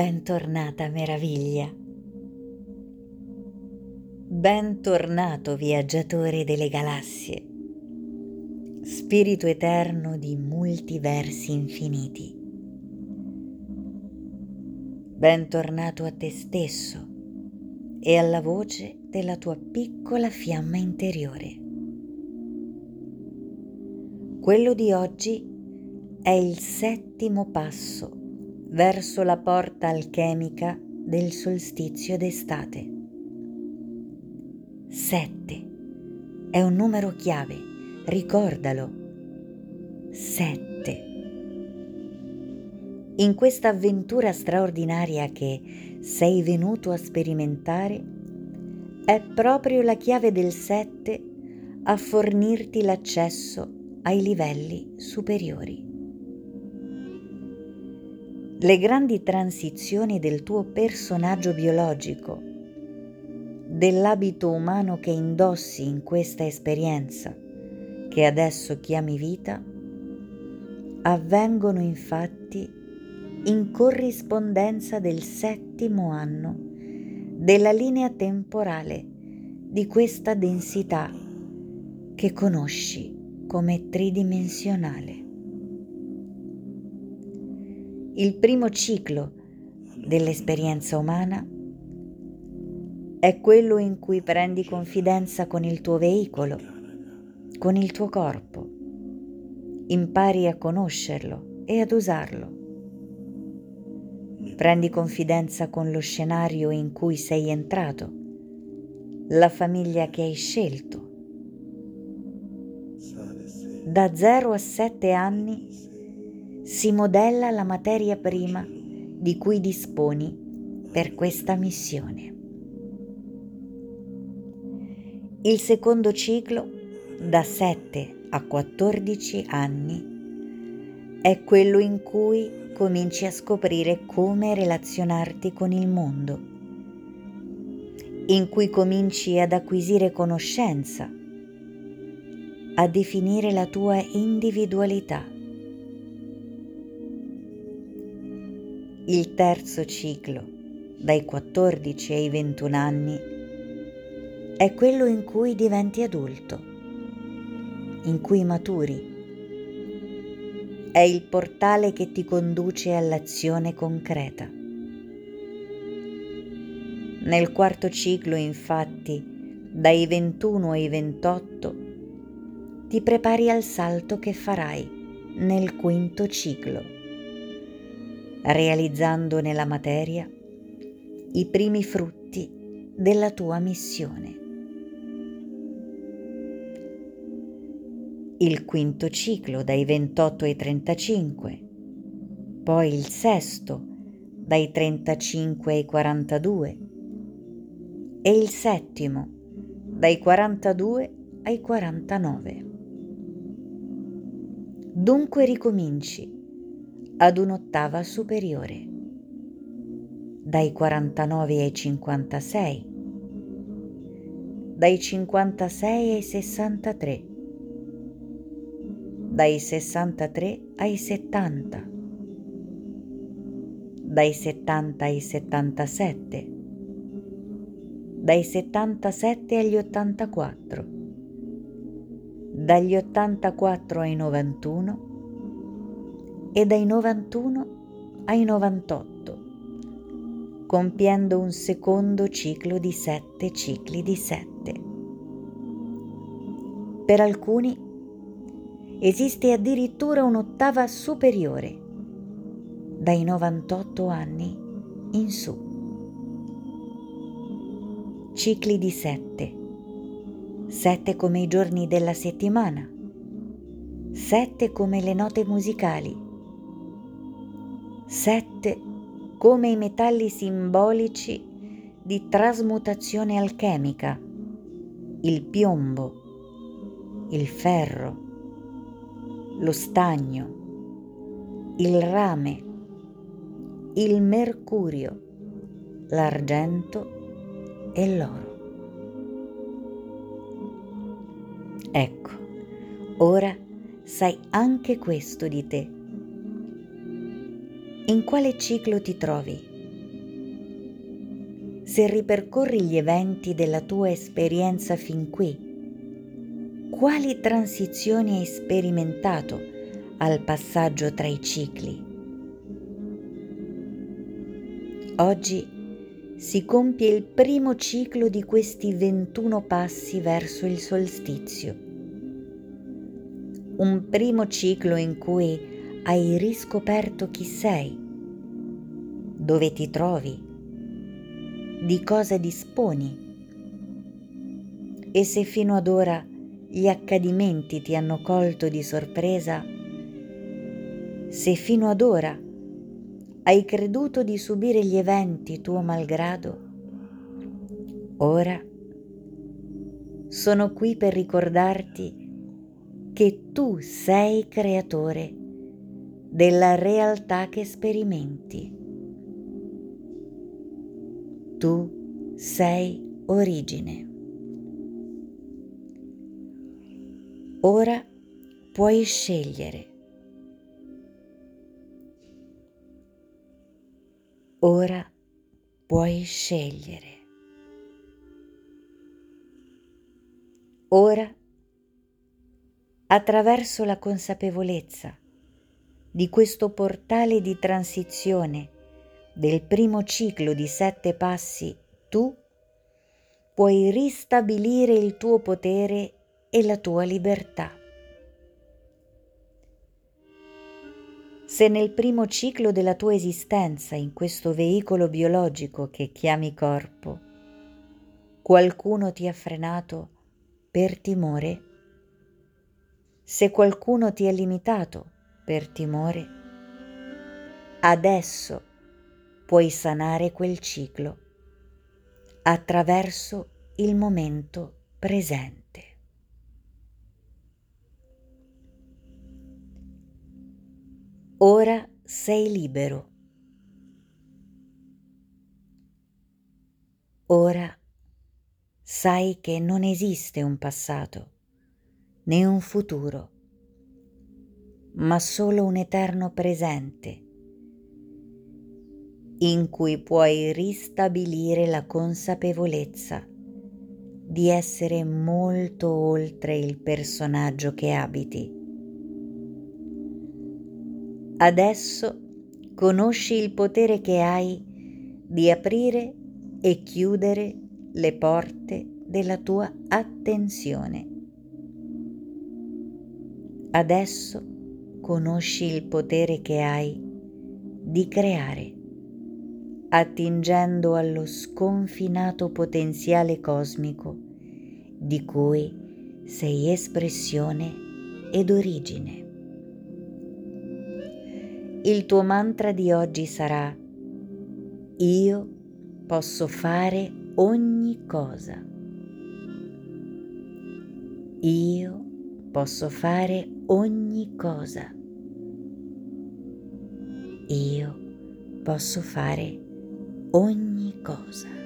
bentornata meraviglia. Bentornato viaggiatore delle galassie, spirito eterno di multiversi infiniti. Bentornato a te stesso e alla voce della tua piccola fiamma interiore. Quello di oggi è il settimo passo verso la porta alchemica del solstizio d'estate. Sette è un numero chiave, ricordalo. Sette. In questa avventura straordinaria che sei venuto a sperimentare, è proprio la chiave del sette a fornirti l'accesso ai livelli superiori. Le grandi transizioni del tuo personaggio biologico, dell'abito umano che indossi in questa esperienza, che adesso chiami vita, avvengono infatti in corrispondenza del settimo anno della linea temporale di questa densità che conosci come tridimensionale il primo ciclo dell'esperienza umana è quello in cui prendi confidenza con il tuo veicolo, con il tuo corpo, impari a conoscerlo e ad usarlo. Prendi confidenza con lo scenario in cui sei entrato, la famiglia che hai scelto. Da 0 a 7 anni si modella la materia prima di cui disponi per questa missione. Il secondo ciclo, da 7 a 14 anni, è quello in cui cominci a scoprire come relazionarti con il mondo, in cui cominci ad acquisire conoscenza, a definire la tua individualità Il terzo ciclo, dai 14 ai 21 anni, è quello in cui diventi adulto, in cui maturi. È il portale che ti conduce all'azione concreta. Nel quarto ciclo, infatti, dai 21 ai 28, ti prepari al salto che farai nel quinto ciclo realizzando nella materia i primi frutti della tua missione. Il quinto ciclo dai 28 ai 35, poi il sesto dai 35 ai 42 e il settimo dai 42 ai 49. Dunque ricominci ad un'ottava superiore, dai 49 ai 56, dai 56 ai 63, dai 63 ai 70, dai 70 ai 77, dai 77 agli 84, dagli 84 ai 91 e dai 91 ai 98, compiendo un secondo ciclo di sette cicli di sette. Per alcuni esiste addirittura un'ottava superiore, dai 98 anni in su. Cicli di sette, sette come i giorni della settimana, sette come le note musicali, Sette come i metalli simbolici di trasmutazione alchemica, il piombo, il ferro, lo stagno, il rame, il mercurio, l'argento e l'oro. Ecco, ora sai anche questo di te in quale ciclo ti trovi? se ripercorri gli eventi della tua esperienza fin qui, quali transizioni hai sperimentato al passaggio tra i cicli? Oggi si compie il primo ciclo di questi 21 passi verso il solstizio. Un primo ciclo in cui hai riscoperto chi sei, dove ti trovi, di cosa disponi? E se fino ad ora gli accadimenti ti hanno colto di sorpresa, se fino ad ora hai creduto di subire gli eventi tuo malgrado? Ora sono qui per ricordarti che tu sei creatore della realtà che sperimenti. Tu sei origine. Ora puoi scegliere Ora puoi scegliere. Ora, attraverso la consapevolezza di questo portale di transizione del primo ciclo di sette passi, tu puoi ristabilire il tuo potere e la tua libertà. Se nel primo ciclo della tua esistenza in questo veicolo biologico che chiami corpo, qualcuno ti ha frenato per timore, se qualcuno ti ha limitato per timore, adesso puoi sanare quel ciclo attraverso il momento presente. Ora sei libero. Ora sai che non esiste un passato né un futuro, ma solo un eterno presente in cui puoi ristabilire la consapevolezza di essere molto oltre il personaggio che abiti Adesso conosci il potere che hai di aprire e chiudere le porte della tua attenzione. Adesso conosci il potere che hai di creare, attingendo allo sconfinato potenziale cosmico di cui sei espressione ed origine. Il tuo mantra di oggi sarà Io posso fare ogni cosa. Io posso fare ogni cosa. Io posso fare ogni cosa.